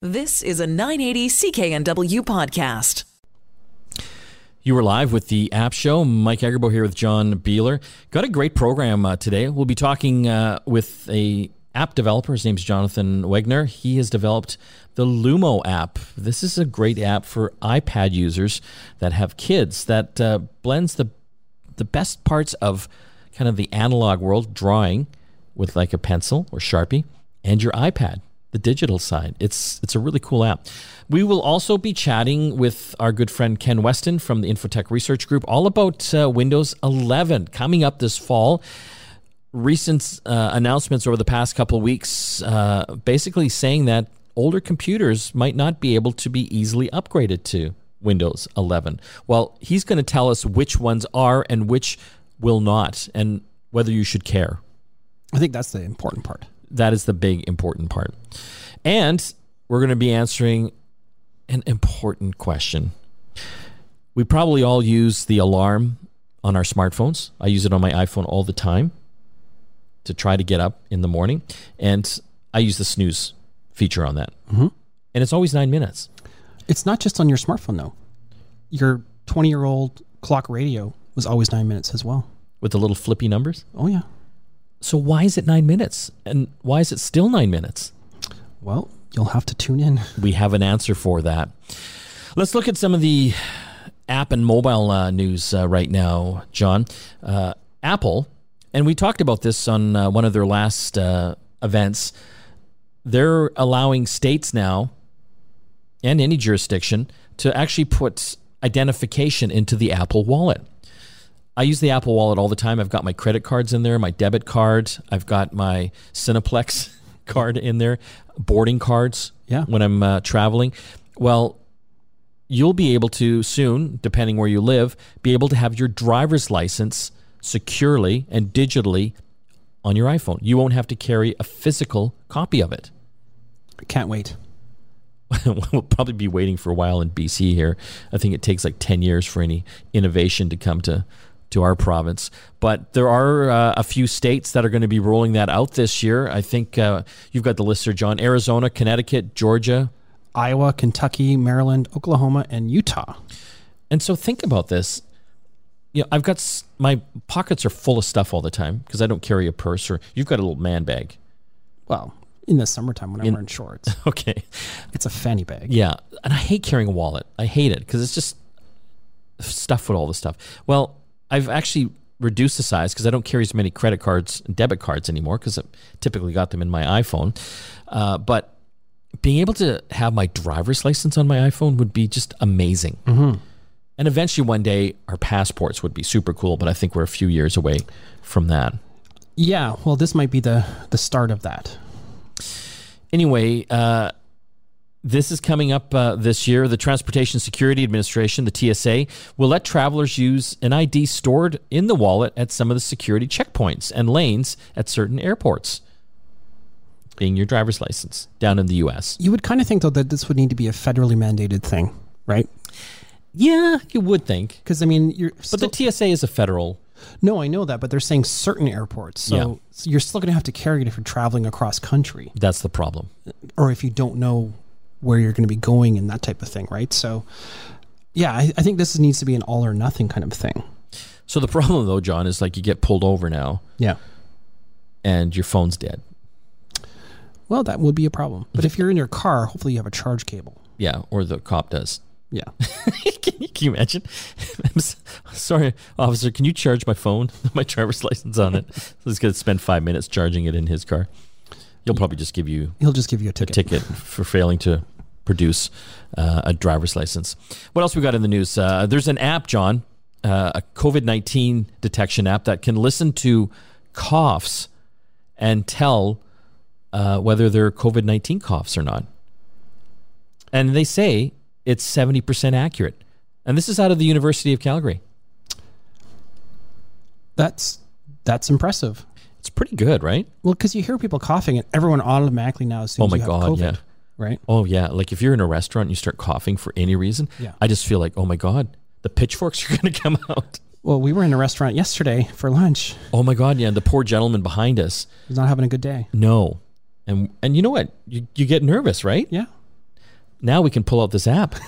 This is a 980 CKNW podcast. You were live with the App Show. Mike Agerbo here with John Beeler. Got a great program uh, today. We'll be talking uh, with a app developer. His name's Jonathan Wegener. He has developed the Lumo app. This is a great app for iPad users that have kids that uh, blends the the best parts of kind of the analog world, drawing with like a pencil or Sharpie, and your iPad the digital side. It's it's a really cool app. We will also be chatting with our good friend Ken Weston from the Infotech Research Group all about uh, Windows 11 coming up this fall. Recent uh, announcements over the past couple weeks, uh, basically saying that older computers might not be able to be easily upgraded to Windows 11. Well, he's going to tell us which ones are and which will not, and whether you should care. I think that's the important part. That is the big important part. And we're going to be answering an important question. We probably all use the alarm on our smartphones. I use it on my iPhone all the time to try to get up in the morning. And I use the snooze feature on that. Mm-hmm. And it's always nine minutes. It's not just on your smartphone, though. Your 20 year old clock radio was always nine minutes as well. With the little flippy numbers? Oh, yeah. So why is it nine minutes? And why is it still nine minutes? Well, you'll have to tune in. We have an answer for that. Let's look at some of the app and mobile uh, news uh, right now, John. Uh, Apple, and we talked about this on uh, one of their last uh, events, they're allowing states now and any jurisdiction to actually put identification into the Apple wallet. I use the Apple Wallet all the time. I've got my credit cards in there, my debit card. I've got my Cineplex card in there, boarding cards. Yeah. When I'm uh, traveling, well, you'll be able to soon, depending where you live, be able to have your driver's license securely and digitally on your iPhone. You won't have to carry a physical copy of it. I can't wait. we'll probably be waiting for a while in BC here. I think it takes like 10 years for any innovation to come to to our province. But there are uh, a few states that are going to be rolling that out this year. I think uh, you've got the list there, John. Arizona, Connecticut, Georgia, Iowa, Kentucky, Maryland, Oklahoma, and Utah. And so think about this. You know, I've got s- my pockets are full of stuff all the time because I don't carry a purse or you've got a little man bag. Well, in the summertime when I'm In- wearing shorts, Okay. it's a fanny bag. Yeah. And I hate carrying a wallet. I hate it because it's just stuff with all the stuff. Well, I've actually reduced the size because I don't carry as many credit cards and debit cards anymore because I typically got them in my iPhone. Uh, but being able to have my driver's license on my iPhone would be just amazing. And eventually, one day, our passports would be super cool. But I think we're a few years away from that. Yeah, well, this might be the the start of that. Anyway, uh, this is coming up uh, this year. The Transportation Security Administration, the TSA, will let travelers use an ID stored in the wallet at some of the security checkpoints and lanes at certain airports, being your driver's license down in the U.S. You would kind of think though that this would need to be a federally mandated thing, right? Yeah, you would think. Because I mean, you're But the TSA is a federal. no, I know that, but they're saying certain airports. So, Yeah. so you're still going to have to carry it if you're traveling across country, That's the problem. or if you don't know where you're going to be going and that type of thing, right? So, yeah, I, I think this needs to be an all or nothing kind of thing. So the problem, though, John, is like you get pulled over now Yeah. and your phone's dead. Well, that would be a problem. But if you're in your car, hopefully you have a charge cable. Yeah, or the cop does. Yeah. can, you, can you imagine? I'm sorry, officer. Can you charge my phone? my driver's license on it. So he's going to spend five minutes charging it in his car. He'll probably just give you He'll just give you a a ticket. ticket for failing to produce uh, a driver's license. What else we got in the news? Uh, there's an app, John, uh, a COVID nineteen detection app that can listen to coughs and tell uh, whether they're COVID nineteen coughs or not. And they say it's seventy percent accurate. And this is out of the University of Calgary. That's that's impressive. It's pretty good, right? Well, because you hear people coughing, and everyone automatically now assumes Oh my you have God, COVID, yeah. right? Oh yeah, like if you're in a restaurant and you start coughing for any reason, Yeah. I just feel like, oh my god, the pitchforks are going to come out. Well, we were in a restaurant yesterday for lunch. Oh my god, yeah, and the poor gentleman behind us. He's not having a good day. No, and and you know what? You you get nervous, right? Yeah. now we can pull out this app.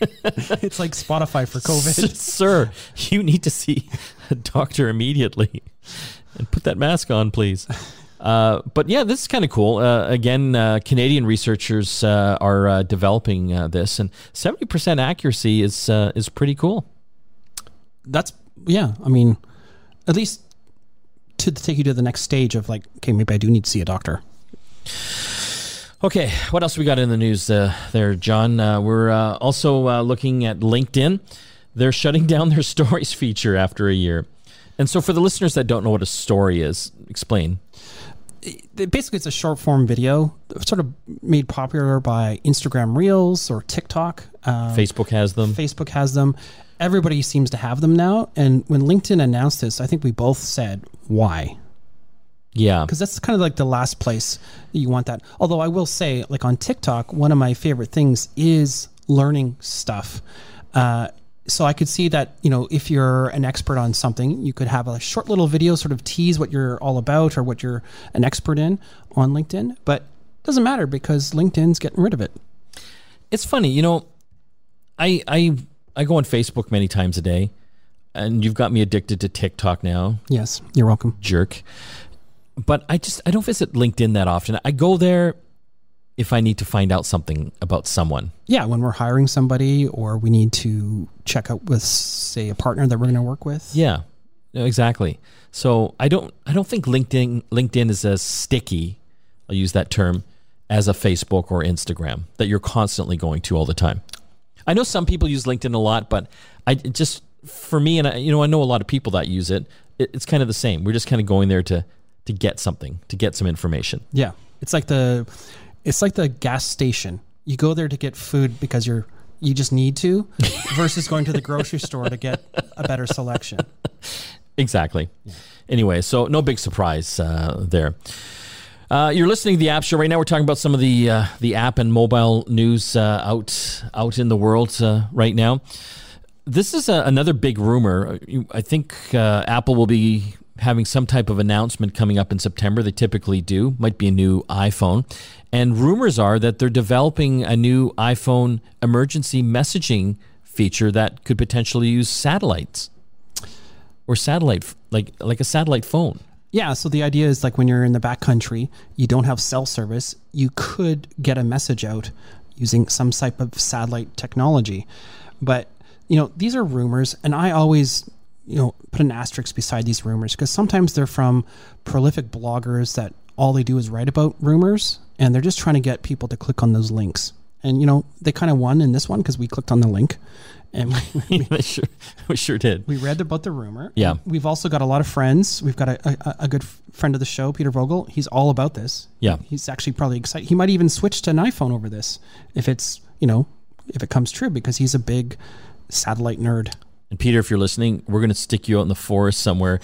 it's like Spotify for COVID. Sir, you need to see a doctor immediately and put that mask on, please. Uh, but yeah, this is kind of cool. Uh, again, uh, Canadian researchers uh, are uh, developing uh, this, and seventy percent accuracy is is pretty cool. That's yeah. I mean, at least to take you to the next stage of like, okay, maybe I do need to see a doctor. Okay, what else we got in the news there, John? we're also looking at LinkedIn. They're shutting down their stories feature after a year. And so, for the listeners that don't know what a story is, explain basically it's a short form video sort of made popular by Instagram Reels or TikTok. Uh, Facebook has them. Facebook has them. Everybody seems to have them now. And when LinkedIn announced this, I think we both said, why? Yeah. Because that's kind of like the last place you want that. Although I will say, like on TikTok, one of my favorite things is learning stuff. Uh, so I could see that you know if you're an expert on something, you could have a short little video sort of tease what you're all about or what you're an expert in on LinkedIn. But it doesn't matter because LinkedIn's getting rid of it. It's funny, you know. I I I go on Facebook many times a day, and you've got me addicted to TikTok now. Yes, you're welcome, jerk. But I just I don't visit LinkedIn that often. I go there if I need to find out something about someone. Yeah, when we're hiring somebody or we need to check out with say a partner that we're going to work with. Yeah. Exactly. So I don't I don't think LinkedIn LinkedIn is as sticky, I'll use that term, as a Facebook or Instagram that you're constantly going to all the time. I know some people use LinkedIn a lot, but I just for me and I, you know I know a lot of people that use it, it it's kind of the same. We're just kind of going there to to get something, to get some information. Yeah. It's like the it's like the gas station. You go there to get food because you're you just need to, versus going to the grocery store to get a better selection. Exactly. Yeah. Anyway, so no big surprise uh, there. Uh, you're listening to the App Show right now. We're talking about some of the uh, the app and mobile news uh, out out in the world uh, right now. This is a, another big rumor. I think uh, Apple will be having some type of announcement coming up in September. They typically do. Might be a new iPhone. And rumors are that they're developing a new iPhone emergency messaging feature that could potentially use satellites or satellite like like a satellite phone. Yeah, so the idea is like when you're in the backcountry, you don't have cell service, you could get a message out using some type of satellite technology. But, you know, these are rumors and I always you know put an asterisk beside these rumors because sometimes they're from prolific bloggers that all they do is write about rumors and they're just trying to get people to click on those links. And you know they kind of won in this one because we clicked on the link and we, we, sure, we sure did. We read about the rumor. Yeah. We've also got a lot of friends. We've got a, a, a, good friend of the show peter vogel. He's all about this. Yeah. He's actually probably excited he might even switch to an iphone over this if it's you know if it comes true because he's a big satellite nerd and Peter, if you're listening, we're going to stick you out in the forest somewhere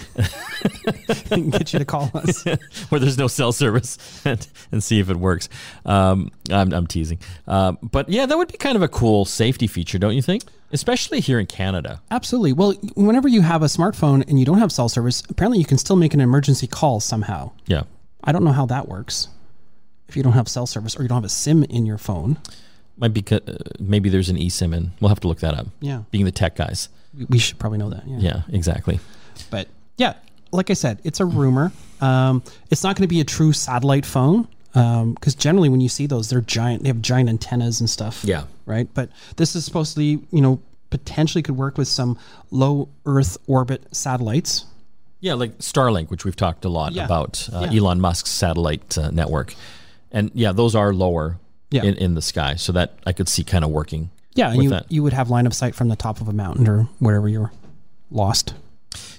and get you to call us where there's no cell service and, and see if it works. Um, I'm, I'm, teasing. Uh, but yeah, that would be kind of a cool safety feature, don't you think? Especially here in Canada. Absolutely. Well, whenever you have a smartphone and you don't have cell service, apparently you can still make an emergency call somehow. Yeah. I don't know how that works if you don't have cell service or you don't have a SIM in your phone. Might be, uh, maybe there's an eSIM in. We'll have to look that up. Yeah. Being the tech guys. We should probably know that. Yeah. Yeah, exactly. But yeah, like I said, it's a rumor. Um, it's not going to be a true satellite phone because um, generally when you see those, they're giant. They have giant antennas and stuff. Yeah. Right. But this is supposedly, you know, potentially could work with some low Earth orbit satellites. Yeah, like Starlink, which we've talked a lot yeah. about, uh, yeah. Elon Musk's satellite uh, network, and yeah, those are lower yeah. in, in the sky, so that I could see kind of working yeah, and you, that. you would have line of sight from the top of a mountain or wherever you're lost.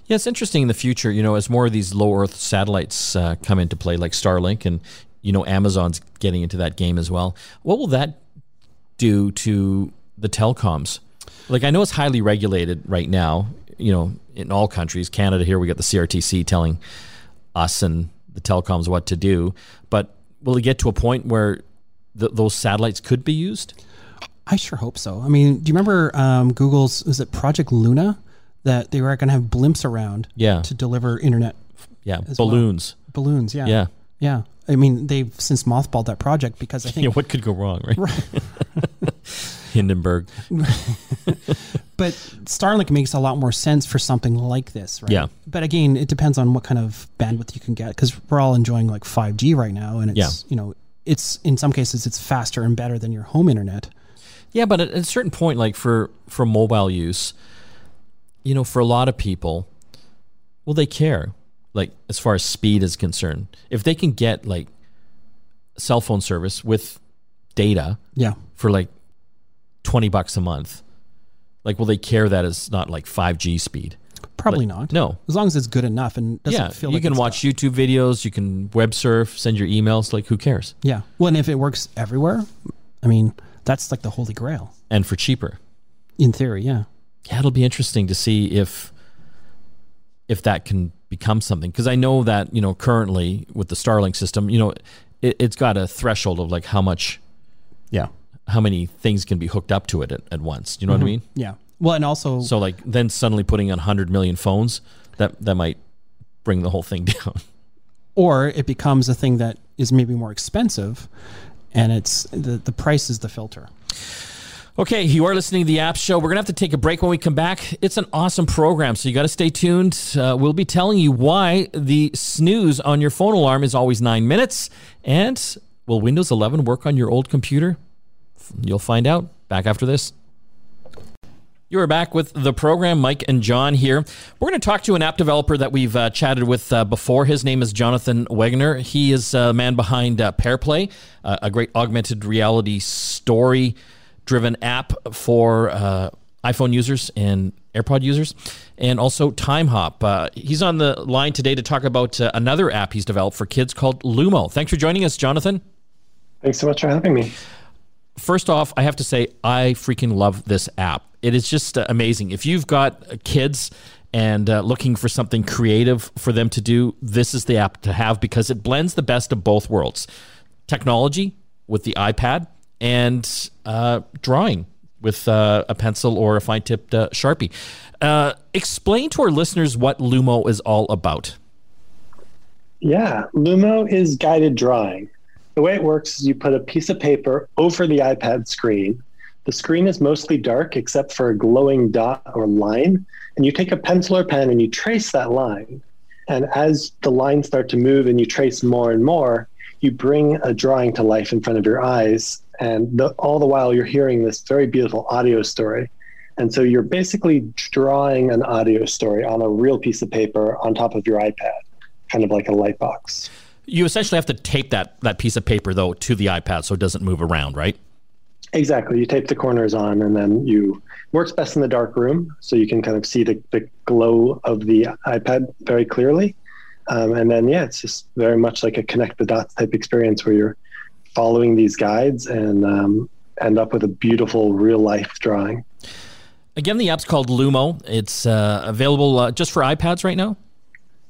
Yeah, it's interesting in the future, you know, as more of these low Earth satellites uh, come into play, like Starlink, and, you know, Amazon's getting into that game as well. What will that do to the telecoms? Like, I know it's highly regulated right now, you know, in all countries. Canada, here we got the CRTC telling us and the telecoms what to do. But will it get to a point where th- those satellites could be used? I sure hope so. I mean, do you remember um, Google's is it Project Luna that they were going to have blimps around yeah. to deliver internet? Yeah, balloons. Well. Balloons, yeah. Yeah. Yeah. I mean, they've since mothballed that project because I think. Yeah, what could go wrong, right? Hindenburg. but Starlink makes a lot more sense for something like this, right? Yeah. But again, it depends on what kind of bandwidth you can get because we're all enjoying like 5G right now, and it's Yeah. you know it's in some cases it's faster and better than your home internet. Yeah, but at a certain point, like for for mobile use, you know, for a lot of people, well, they care. Like as far as speed is concerned, if they can get like cell phone service with data Yeah. for like twenty bucks a month, like will they care that it's not like five G speed? Probably Like, not. No. As long as it's good enough and doesn't yeah, feel you like can watch YouTube videos, you can web surf, send your emails. Like who cares? Yeah. Well, and if it works everywhere, I mean, that's like the holy grail And for cheaper. in theory. Yeah. yeah, it'll be interesting to see if if that can become something because I know that you know currently with the Starlink system, you know, it, it's got a threshold of like how much, Yeah. how many things can be hooked up to it at, at once. Do you know what I mm-hmm. mean? Yeah. Well, and also, So like then suddenly putting on hundred million phones, that that might bring the whole thing down. or it becomes a thing that is maybe more expensive, and it's the the price is the filter. Okay, you are listening to the App Show. We're going to have to take a break when we come back. It's an awesome program, so you got to stay tuned. Uh, we'll be telling you why the snooze on your phone alarm is always nine minutes. And will Windows 11 work on your old computer? You'll find out. Back after this. You are back with the program. Mike and John here. We're going to talk to an app developer that we've uh, chatted with uh, before. His name is Jonathan Wegener. He is a man behind uh, PairPlay, uh, a great augmented reality story driven app for uh, iPhone users and AirPod users, and also TimeHop. Uh, he's on the line today to talk about uh, another app he's developed for kids called Lumo. Thanks for joining us, Jonathan. Thanks so much for having me. First off, I have to say I freaking love this app. It is just uh, amazing. If you've got uh, kids and uh, looking for something creative for them to do, this is the app to have because it blends the best of both worlds: technology with the iPad and uh, drawing with uh, a pencil or a fine-tipped uh, sharpie. Explain to our listeners what Lumo is all about. Yeah, Lumo is guided drawing. The way it works is you put a piece of paper over the iPad screen. The screen is mostly dark except for a glowing dot or line. And you take a pencil or pen and you trace that line. And as the lines start to move and you trace more and more, you bring a drawing to life in front of your eyes. And the, all the while, you're hearing this very beautiful audio story. And so you're basically drawing an audio story on a real piece of paper on top of your iPad, kind of like a light box. You essentially have to tape that that piece of paper though to the iPad so it doesn't move around, right? Exactly. You tape the corners on, and then you works best in the dark room, so you can kind of see the, the glow of the iPad very clearly. Um, and then, yeah, it's just very much like a connect the dots type experience where you're following these guides and um, end up with a beautiful real life drawing. Again, the app's called Lumo. It's uh, available uh, just for iPads right now.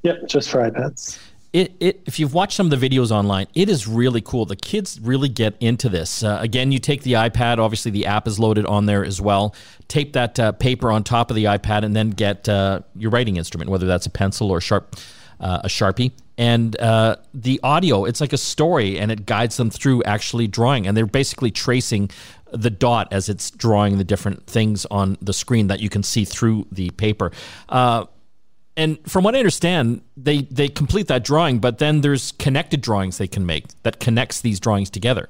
Yep, just for iPads. It, it, if you've watched some of the videos online, it is really cool. The kids really get into this. Uh, again, you take the iPad. Obviously, the app is loaded on there as well. Tape that uh, paper on top of the iPad, and then get uh, your writing instrument, whether that's a pencil or sharp, uh, a sharpie. And uh, the audio, it's like a story, and it guides them through actually drawing. And they're basically tracing the dot as it's drawing the different things on the screen that you can see through the paper. Uh, and from what I understand, they they complete that drawing, but then there's connected drawings they can make that connects these drawings together.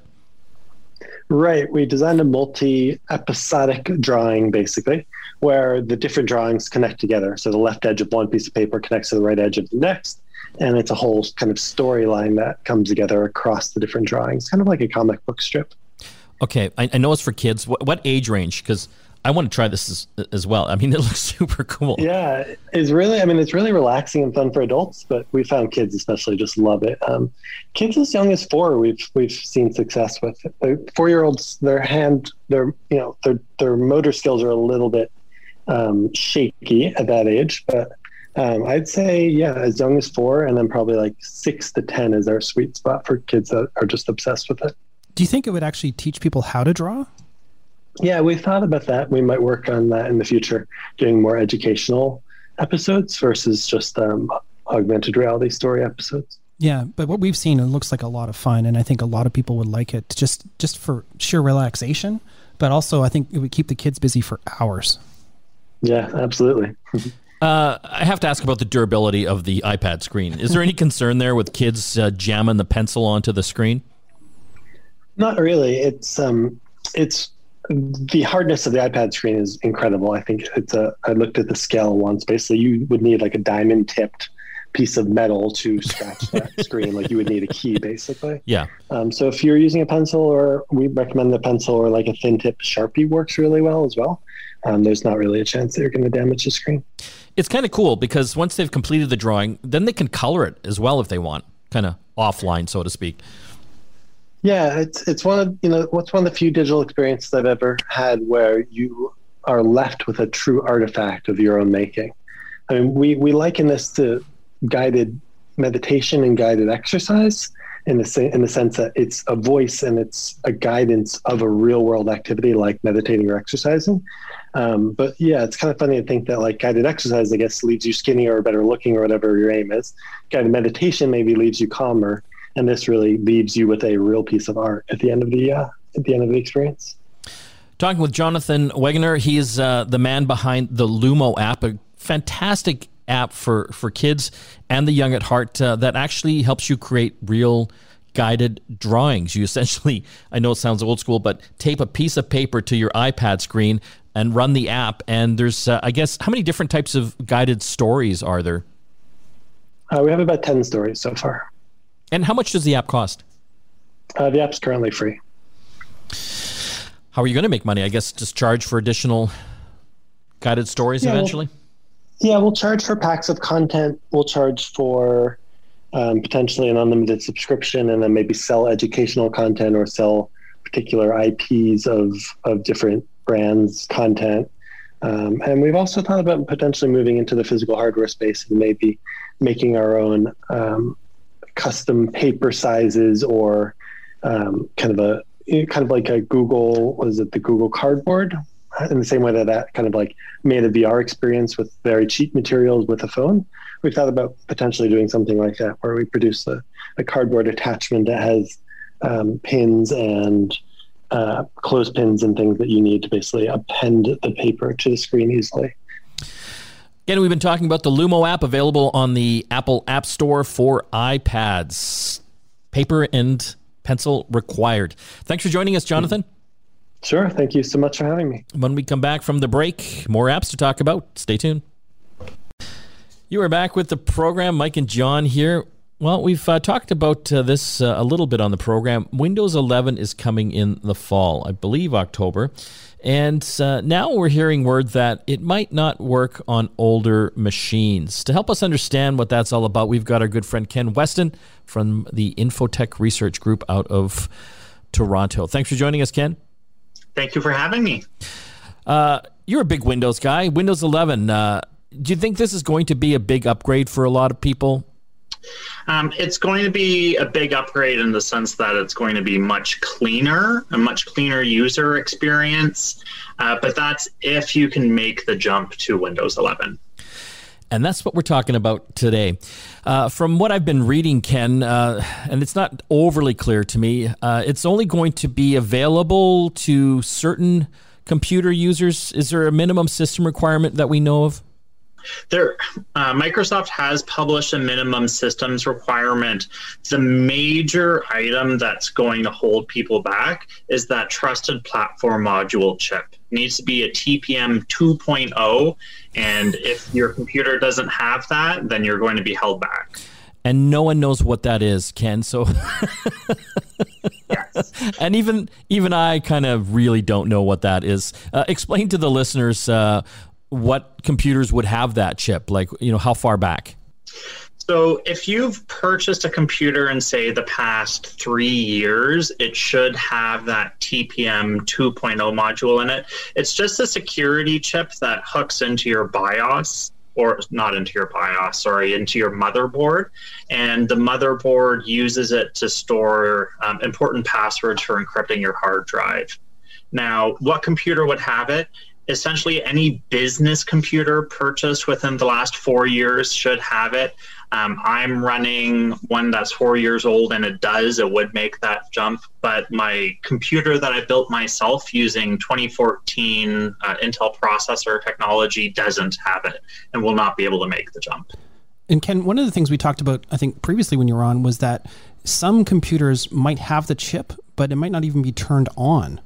Right. We designed a multi episodic drawing basically, where the different drawings connect together. So the left edge of one piece of paper connects to the right edge of the next. And it's a whole kind of storyline that comes together across the different drawings, kind of like a comic book strip. Okay, I, I know it's for kids. What, what age range? Because I want to try this as, as well. I mean, it looks super cool. Yeah, it's really, I mean, it's really relaxing and fun for adults, but we found kids especially just love it. Um, kids as young as four, we've we've seen success with. Four year olds, their hand, their you know, their their motor skills are a little bit um, shaky at that age, but um, I'd say yeah, as young as four, and then probably like six to ten is our sweet spot for kids that are just obsessed with it. Do you think it would actually teach people how to draw? Yeah, we thought about that. We might work on that in the future, doing more educational episodes versus just um, augmented reality story episodes. Yeah, but what we've seen, it looks like a lot of fun, and I think a lot of people would like it just just for sheer relaxation. But also, I think it would keep the kids busy for hours. Yeah, absolutely. Uh, I have to ask about the durability of the iPad screen. Is there any concern there with kids uh, jamming the pencil onto the screen? Not really. It's um, it's the hardness of the iPad screen is incredible. I think it's a. I looked at the scale once. Basically, you would need like a diamond tipped piece of metal to scratch that screen. Like you would need a key, basically. Yeah. Um, so if you're using a pencil, or we recommend the pencil, or like a thin tip Sharpie works really well as well. Um, there's not really a chance that you're going to damage the screen. It's kind of cool because once they've completed the drawing, then they can color it as well if they want, kind of offline, so to speak. Yeah, it's it's one of you know what's one of the few digital experiences I've ever had where you are left with a true artifact of your own making. I mean, we we liken this to guided meditation and guided exercise in the in the sense that it's a voice and it's a guidance of a real world activity like meditating or exercising. Um, but yeah, it's kind of funny to think that like guided exercise, I guess, leaves you skinnier or better looking or whatever your aim is. Guided meditation maybe leaves you calmer, and this really leaves you with a real piece of art at the end of the uh, at the end of the experience. Talking with Jonathan Wegener, he's uh, the man behind the Lumo app, a fantastic app for for kids and the young at heart uh, that actually helps you create real guided drawings. You essentially, I know it sounds old school, but tape a piece of paper to your iPad screen and run the app. And there's, uh, I guess, how many different types of guided stories are there? Uh, we have about 10 stories so far. And how much does the app cost? Uh, the app's currently free. How are you going to make money? I guess just charge for additional guided stories yeah, eventually? We'll, yeah, we'll charge for packs of content. We'll charge for um, potentially an unlimited subscription and then maybe sell educational content or sell particular IPs of, of different brands' content. Um, and we've also thought about potentially moving into the physical hardware space and maybe making our own um, custom paper sizes or um, kind of a kind of like a Google was it the Google Cardboard in the same way that that kind of like made a VR experience with very cheap materials with a phone. We've thought about potentially doing something like that where we produce a, a cardboard attachment that has um, pins and uh, clothespins and things that you need to basically append the paper to the screen easily. Again, we've been talking about the Lumo app available on the Apple App Store for iPads. Paper and pencil required. Thanks for joining us, Jonathan. Sure. Thank you so much for having me. When we come back from the break, more apps to talk about. Stay tuned. You are back with the program. Mike and John here. Well, we've uh, talked about uh, this uh, a little bit on the program. Windows 11 is coming in the fall, I believe October. And uh, now we're hearing word that it might not work on older machines. To help us understand what that's all about, we've got our good friend Ken Weston from the Infotech Research Group out of Toronto. Thanks for joining us, Ken. Thank you for having me. Uh, you're a big Windows guy. Windows 11. Uh, do you think this is going to be a big upgrade for a lot of people? Um, it's going to be a big upgrade in the sense that it's going to be much cleaner, a much cleaner user experience. Uh, but that's if you can make the jump to Windows 11. And that's what we're talking about today. Uh, from what I've been reading, Ken, uh, and it's not overly clear to me, uh, it's only going to be available to certain computer users. Is there a minimum system requirement that we know of? There, uh, Microsoft has published a minimum systems requirement. The major item that's going to hold people back is that trusted platform module chip. It needs to be a TPM 2.0, and if your computer doesn't have that, then you're going to be held back. And no one knows what that is, Ken. So, yes. and even even I kind of really don't know what that is. Uh, explain to the listeners uh, what computers would have that chip? Like, you know, how far back? So, if you've purchased a computer in, say, the past three years, it should have that TPM 2.0 module in it. It's just a security chip that hooks into your BIOS, or not into your BIOS, sorry, into your motherboard. And the motherboard uses it to store um, important passwords for encrypting your hard drive. Now, what computer would have it? Essentially any business computer purchased within the last four years should have it. Um, I'm running one that's four years old and it does, it would make that jump. But my computer that I built myself using 2014 uh, Intel processor technology doesn't have it and will not be able to make the jump. And Ken, one of the things we talked about, I think previously when you were on, was that some computers might have the chip, but it might not even be turned on.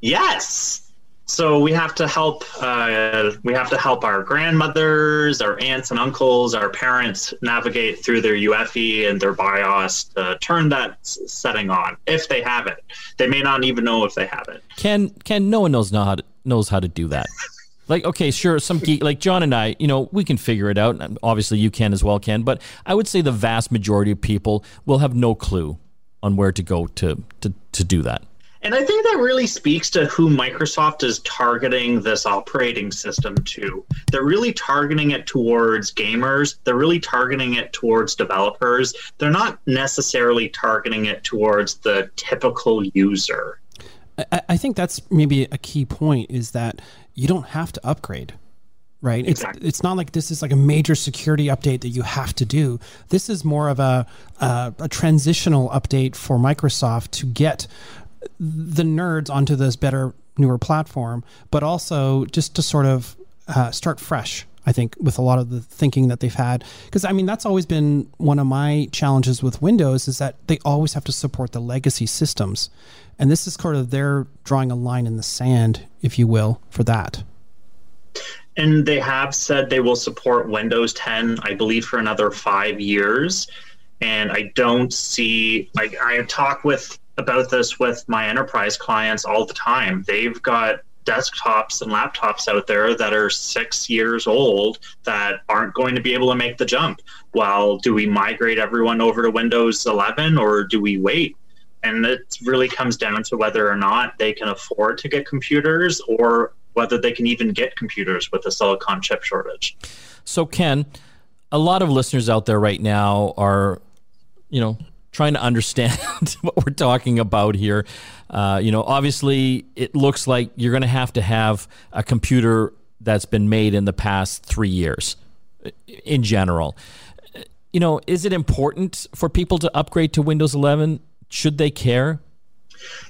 Yes. So we have to help. Uh, we have to help our grandmothers, our aunts and uncles, our parents navigate through their UEFI and their BIOS to turn that setting on if they have it. They may not even know if they have it. Ken, Ken, no one knows how to, knows how to do that. Like, okay, sure, some geek, like John and I, you know, we can figure it out. Obviously, you can as well, Ken. But I would say the vast majority of people will have no clue on where to go to to to do that. And I think that really speaks to who Microsoft is targeting this operating system to. They're really targeting it towards gamers, they're really targeting it towards developers. They're not necessarily targeting it towards the typical user. I, I think that's maybe a key point is that you don't have to upgrade right? Exactly. It's it's not like this is like a major security update that you have to do. This is more of a uh, a transitional update for Microsoft to get the nerds onto this better, newer platform, but also just to sort of uh, start fresh. I think with a lot of the thinking that they've had, because I mean that's always been one of my challenges with Windows is that they always have to support the legacy systems, and this is sort of their drawing a line in the sand, if you will, for that. And they have said they will support Windows 10, I believe, for another five years. And I don't see like I talk with about this with my enterprise clients all the time. They've got desktops and laptops out there that are six years old that aren't going to be able to make the jump. Well, do we migrate everyone over to Windows 11 or do we wait? And it really comes down to whether or not they can afford to get computers or whether they can even get computers with the silicon chip shortage. So, Ken, a lot of listeners out there right now are, you know, trying to understand what we're talking about here. Uh, you know, obviously, it looks like you're going to have to have a computer that's been made in the past three years in general. You know, is it important for people to upgrade to Windows 11? Should they care?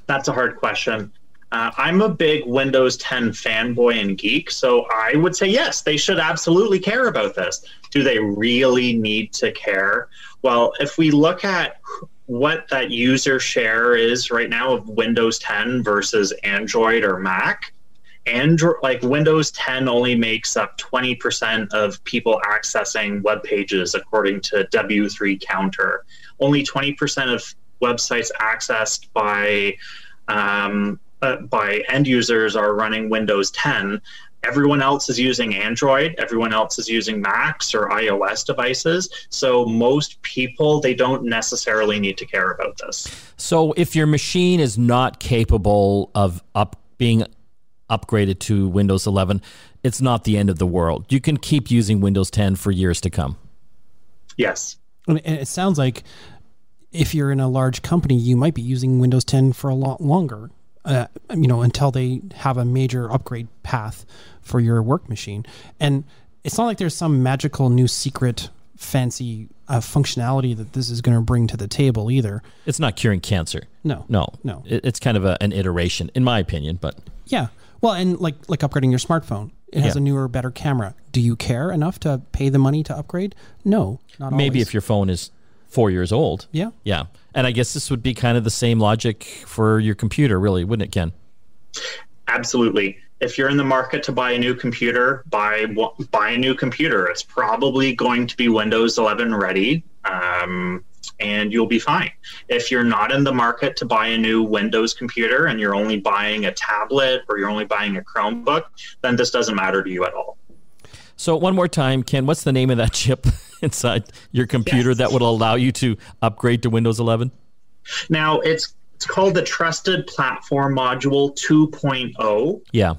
That's a hard question. Uh, I'm a big Windows 10 fanboy and geek, so I would say yes, they should absolutely care about this. Do they really need to care? Well, if we look at what that user share is right now of Windows 10 versus Android or Mac, Android like Windows 10 only makes up 20% of people accessing web pages according to W3 Counter. Only 20% of websites accessed by um, uh, by end users are running Windows 10. Everyone else is using Android. Everyone else is using Macs or iOS devices. So most people they don't necessarily need to care about this. So if your machine is not capable of up being upgraded to Windows 11, it's not the end of the world. You can keep using Windows 10 for years to come. Yes. And it sounds like if you're in a large company, you might be using Windows 10 for a lot longer uh, you know, until they have a major upgrade path for your work machine. And it's not like there's some magical new secret fancy uh, functionality that this is going to bring to the table either. It's not curing cancer. No, no, no. It, it's kind of a, an iteration, in my opinion. But yeah, well, and like like upgrading your smartphone, it has yeah. a newer, better camera. Do you care enough to pay the money to upgrade? No, not maybe always. if your phone is four years old. Yeah, yeah. And I guess this would be kind of the same logic for your computer, really, wouldn't it, Ken? Absolutely. If you're in the market to buy a new computer, buy buy a new computer. It's probably going to be Windows 11 ready, um, and you'll be fine. If you're not in the market to buy a new Windows computer and you're only buying a tablet or you're only buying a Chromebook, then this doesn't matter to you at all. So one more time, Ken, what's the name of that chip inside your computer yes. that would allow you to upgrade to Windows 11? Now it's it's called the Trusted Platform Module 2.0. Yeah.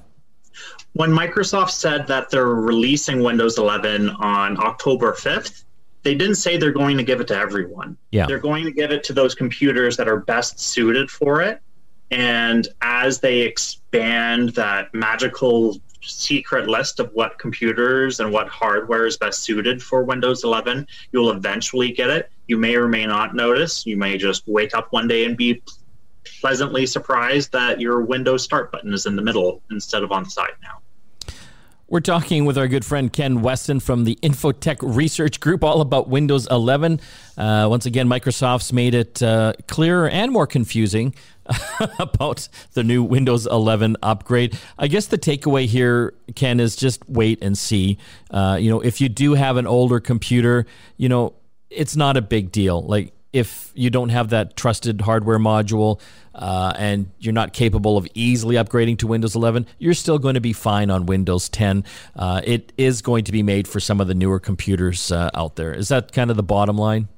When Microsoft said that they're releasing Windows 11 on October 5th, they didn't say they're going to give it to everyone. Yeah. They're going to give it to those computers that are best suited for it. And as they expand that magical secret list of what computers and what hardware is best suited for Windows 11. You'll eventually get it. You may or may not notice. You may just wake up one day and be pleasantly surprised that your Windows Start button is in the middle instead of on the side now. We're talking with our good friend Ken Weston from the Infotech Research Group all about Windows 11. Uh, once again, Microsoft's made it uh, clearer and more confusing about the new Windows 11 upgrade. I guess the takeaway here, Ken, is just wait and see. Uh, you know, if you do have an older computer, you know, it's not a big deal. Like, if you don't have that trusted hardware module uh, and you're not capable of easily upgrading to Windows 11, you're still going to be fine on Windows 10. Uh, it is going to be made for some of the newer computers uh, out there. Is that kind of the bottom line?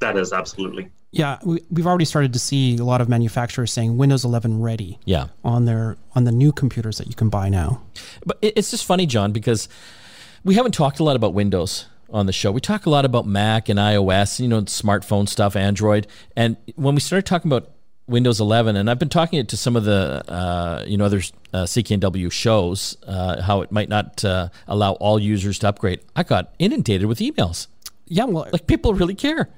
That is absolutely. Yeah, we, we've already started to see a lot of manufacturers saying Windows 11 ready. Yeah. On their on the new computers that you can buy now. But it's just funny, John, because we haven't talked a lot about Windows on the show. We talk a lot about Mac and iOS, you know, smartphone stuff, Android. And when we started talking about Windows 11, and I've been talking it to some of the, uh, you know, other uh, CKNW shows, uh, how it might not uh, allow all users to upgrade. I got inundated with emails. Yeah, well, Like people really care.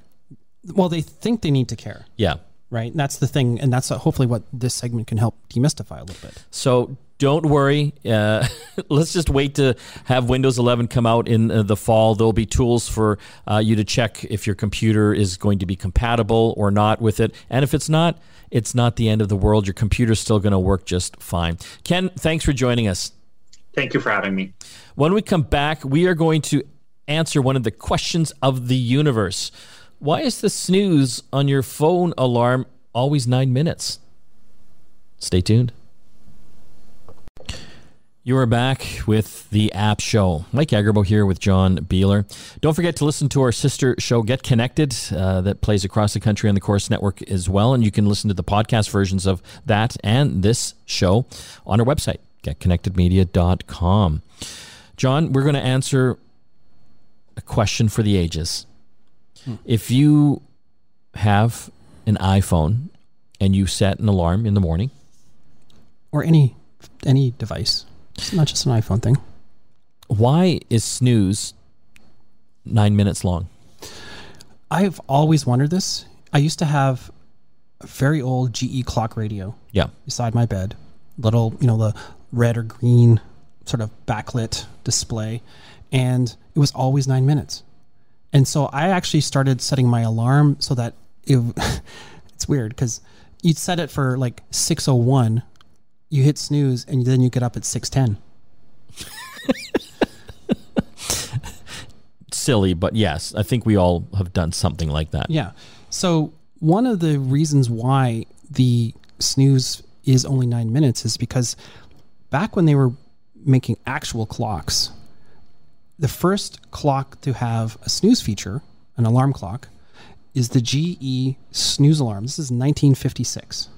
well, they think they need to care, Yeah. right? And that's the thing, and that's uh, hopefully what this segment can help demystify a little bit. So don't worry. Uh, let's just wait to have Windows 11 come out in uh, the fall. There'll be tools for uh, you to check if your computer is going to be compatible or not with it. And if it's not, it's not the end of the world. Your computer's still going to work just fine. Ken, thanks for joining us. Thank you for having me. When we come back, we are going to answer one of the questions of the universe. Why is the snooze on your phone alarm always nine minutes? Stay tuned. You are back with the App Show. Mike Agerbo here with John Beeler. Don't forget to listen to our sister show, Get Connected, uh, that plays across the country on the Corus Network as well. And you can listen to the podcast versions of that and this show on our website, getconnectedmedia.com. John, we're going to answer a question for the ages. If you have an iPhone and you set an alarm in the morning, Or any any device, it's not just an iPhone thing. why is snooze nine minutes long? I've always wondered this. I used to have a very old GE clock radio Yeah. beside my bed, little, you know, the red or green sort of backlit display, and it was always nine minutes. And so I actually started setting my alarm so that it, it's weird because you'd set it for like 601, you hit snooze, and then you get up at 610. Silly, but yes, I think we all have done something like that. Yeah. So one of the reasons why the snooze is only nine minutes is because back when they were making actual clocks, the first clock to have a snooze feature, an alarm clock, is the GE snooze alarm. This is 1956,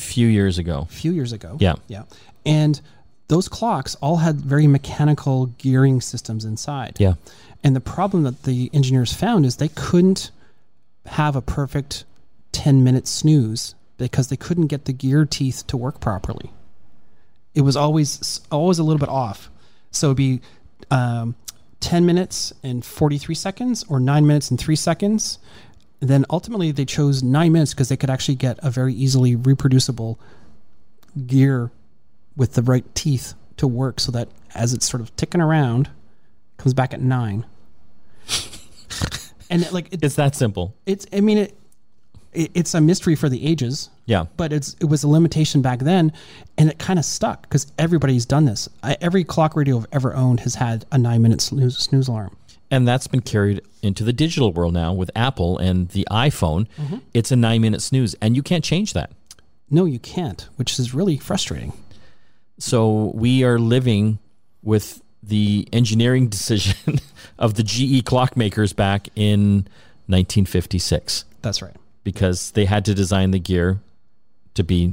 few years ago. a few years ago. Yeah. Yeah. And those clocks all had very mechanical gearing systems inside. Yeah. And the problem that the engineers found is they couldn't have a perfect 10 minute snooze because they couldn't get the gear teeth to work properly. It was always always a little bit off. So it'd be um, 10 minutes and 43 seconds or 9 minutes and 3 seconds. Then ultimately they chose 9 minutes because they could actually get a very easily reproducible gear with the right teeth to work so that as it's sort of ticking around comes back at 9 and it, like it, It's that simple. it's i mean it, it it's a mystery for the ages Yeah. but it's it was a limitation back then and it kind of stuck because everybody's done this I, every clock radio i've ever owned has had a nine minute snooze, snooze alarm And that's been carried into the digital world now with Apple and the iPhone. Mm-hmm. It's a nine minute snooze, and you can't change that. no you can't which is really frustrating So we are living with the engineering decision of the GE clockmakers back in 1956 that's right because they had to design the gear to be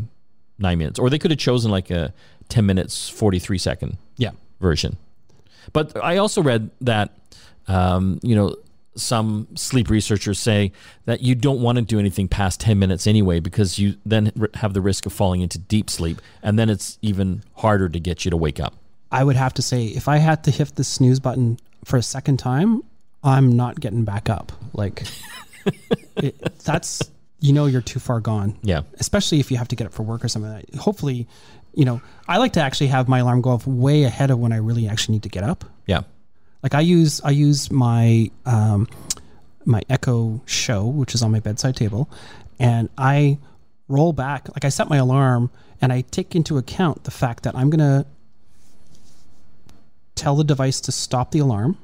nine minutes, or they could have chosen like a 10 minutes, 43 second yeah version. But I also read that, um, you know, some sleep researchers say that you don't want to do anything past 10 minutes anyway because you then have the risk of falling into deep sleep and then it's even harder to get you to wake up. I would have to say if I had to hit the snooze button for a second time, I'm not getting back up. Like it, that's you know you're too far gone. Yeah. Especially if you have to get up for work or something. Like that. Hopefully, you know, I like to actually have my alarm go off way ahead of when I really actually need to get up. Yeah. Like I use I use my um, my Echo Show, which is on my bedside table, and I roll back. Like I set my alarm, and I take into account the fact that I'm gonna tell the device to stop the alarm,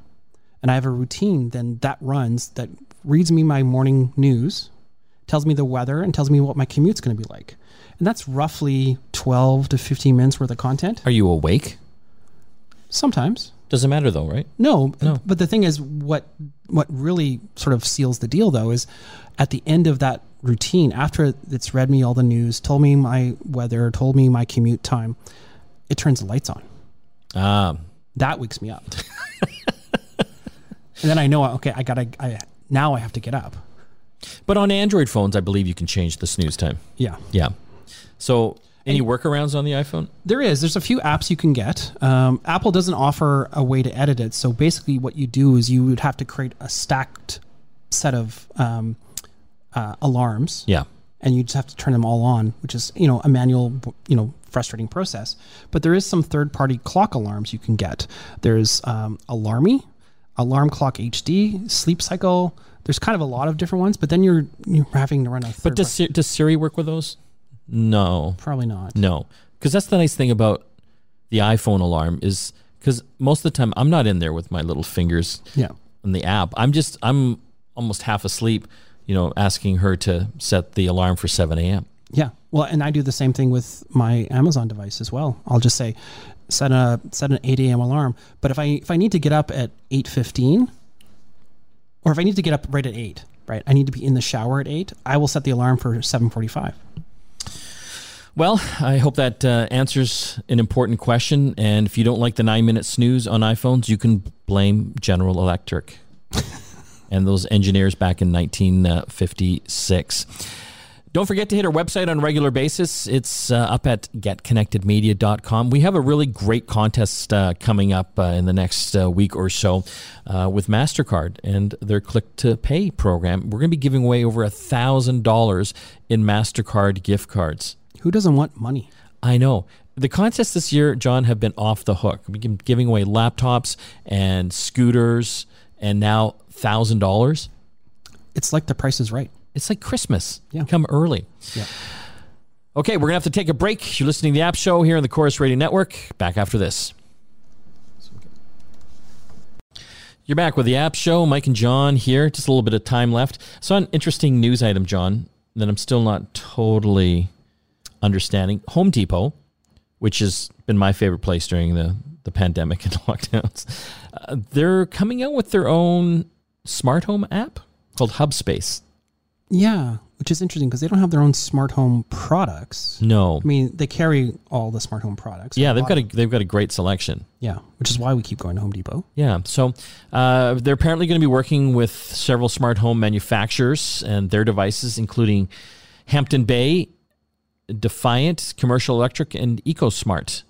and I have a routine then that runs that reads me my morning news, tells me the weather, and tells me what my commute's going to be like. And that's roughly 12 to 15 minutes worth of content. Are you awake? Sometimes. Doesn't matter though, right? No, No. but the thing is, what what really sort of seals the deal, though, is at the end of that routine, after it's read me all the news, told me my weather, told me my commute time, it turns the lights on. Ah, That wakes me up, and then I know, okay, I gotta, I now I have to get up. but on Android phones, I believe you can change the snooze time. Yeah, Yeah. So, any workarounds on the iPhone? there is. There's a few apps you can get. Um, Apple doesn't offer a way to edit it, so basically, what you do is you would have to create a stacked set of um, uh, alarms. Yeah. and you just have to turn them all on, which is you know a manual, you know, frustrating process. But there is some third-party clock alarms you can get. There's um, Alarmy, Alarm Clock HD, Sleep Cycle. There's kind of a lot of different ones, but then you're you're having to run a. Third But does Siri, does Siri work with those? No. probably not. No, because that's the nice thing about the iPhone alarm is because most of the time I'm not in there with my little fingers Yeah, in the app. I'm just I'm almost half asleep, you know, asking her to set the alarm for 7 a.m. yeah. Well, and I do the same thing with my Amazon device as well. I'll just say set a set an 8 a.m. alarm. But if I if I need to get up at 8:15, or if I need to get up right at eight, right, I need to be in the shower at eight. I will set the alarm for 7:45. Well, I hope that uh, answers an important question. And if you don't like the nine minute snooze on iPhones, you can blame General Electric and those engineers back in 1956. Don't forget to hit our website on a regular basis. It's uh, up at getconnectedmedia.com. We have a really great contest uh, coming up uh, in the next uh, week or so uh, with MasterCard and their Click to Pay program. We're going to be giving away over $1,000 in MasterCard gift cards. Who doesn't want money? I know. The contests this year, John, have been off the hook. We've been giving away laptops and scooters and now $1,000. It's like the price is right. It's like Christmas. Yeah. Come early. Yeah. Okay, we're going to have to take a break. You're listening to the App Show here on the Corus Radio Network. Back after this. You're back with the App Show. Mike and John here. Just a little bit of time left. Saw an interesting news item, John, that I'm still not totally understanding. Home Depot, which has been my favorite place during the, the pandemic and lockdowns, uh, they're coming out with their own smart home app called Hubspace. Yeah, which is interesting because they don't have their own smart home products. No. I mean, they carry all the smart home products. Yeah, they've got a they've got a great selection. yeah, which is why we keep going to Home Depot. Yeah, so uh, they're apparently going to be working with several smart home manufacturers and their devices, including Hampton Bay, Defiant, Commercial Electric, and EcoSmart.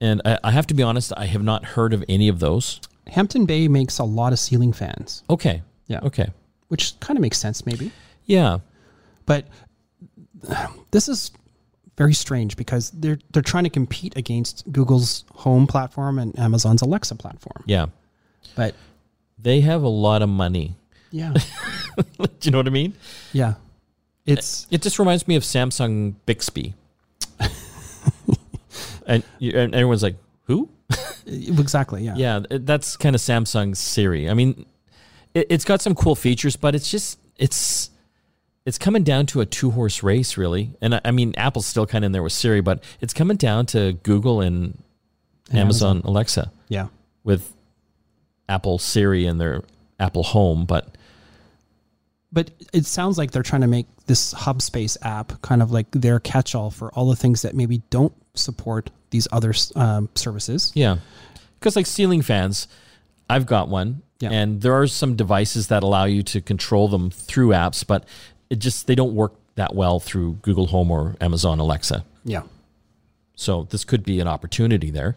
And I, I have to be honest, I have not heard of any of those. Hampton Bay makes a lot of ceiling fans, Okay. Yeah. Okay. which kind of makes sense, maybe. Yeah. But this is very strange because they're they're trying to compete against Google's Home platform and Amazon's Alexa platform. Yeah. But They have a lot of money. yeah, Do you know what I mean? yeah, it's It just reminds me of Samsung Bixby. and, you, and everyone's like, who? Uh, exactly yeah. Yeah, that's kind of Samsung's Siri. I mean, it, it's got some cool features, but it's just it's it's coming down to a two horse race, really. And I, I mean, Apple's still kind of in there with Siri, but it's coming down to Google and, And Amazon, Alexa yeah. with Apple Siri and their Apple Home. But But it sounds like they're trying to make this Hubspace app kind of like their catch-all for all the things that maybe don't support these other um, services. yeah, because like ceiling fans, I've got one, Yeah. and there are some devices that allow you to control them through apps, but it just they don't work that well through Google Home or Amazon Alexa. Yeah. So this could be an opportunity there.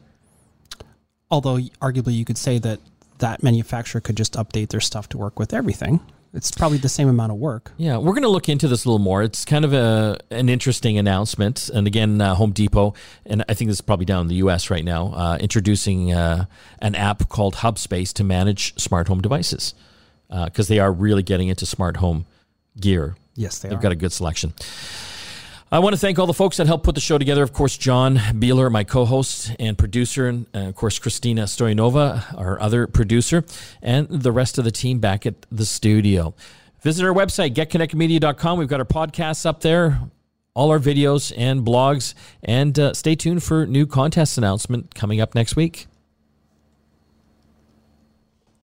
Although arguably you could say that that manufacturer could just update their stuff to work with everything. It's probably the same amount of work. Yeah, we're going to look into this a little more. It's kind of a an interesting announcement. And again, uh, Home Depot, and I think this is probably down in the U.S. right now, uh, introducing uh, an app called Hubspace to manage smart home devices because uh, they are really getting into smart home gear. Yes, they They've are. got a good selection. I want to thank all the folks that helped put the show together. Of course, John Biehler, my co host and producer, and uh, of course, Christina Stoyanova, our other producer, and the rest of the team back at the studio. Visit our website, getconnectedmedia.com. We've got our podcasts up there, all our videos and blogs, and uh, stay tuned for new contest announcement coming up next week.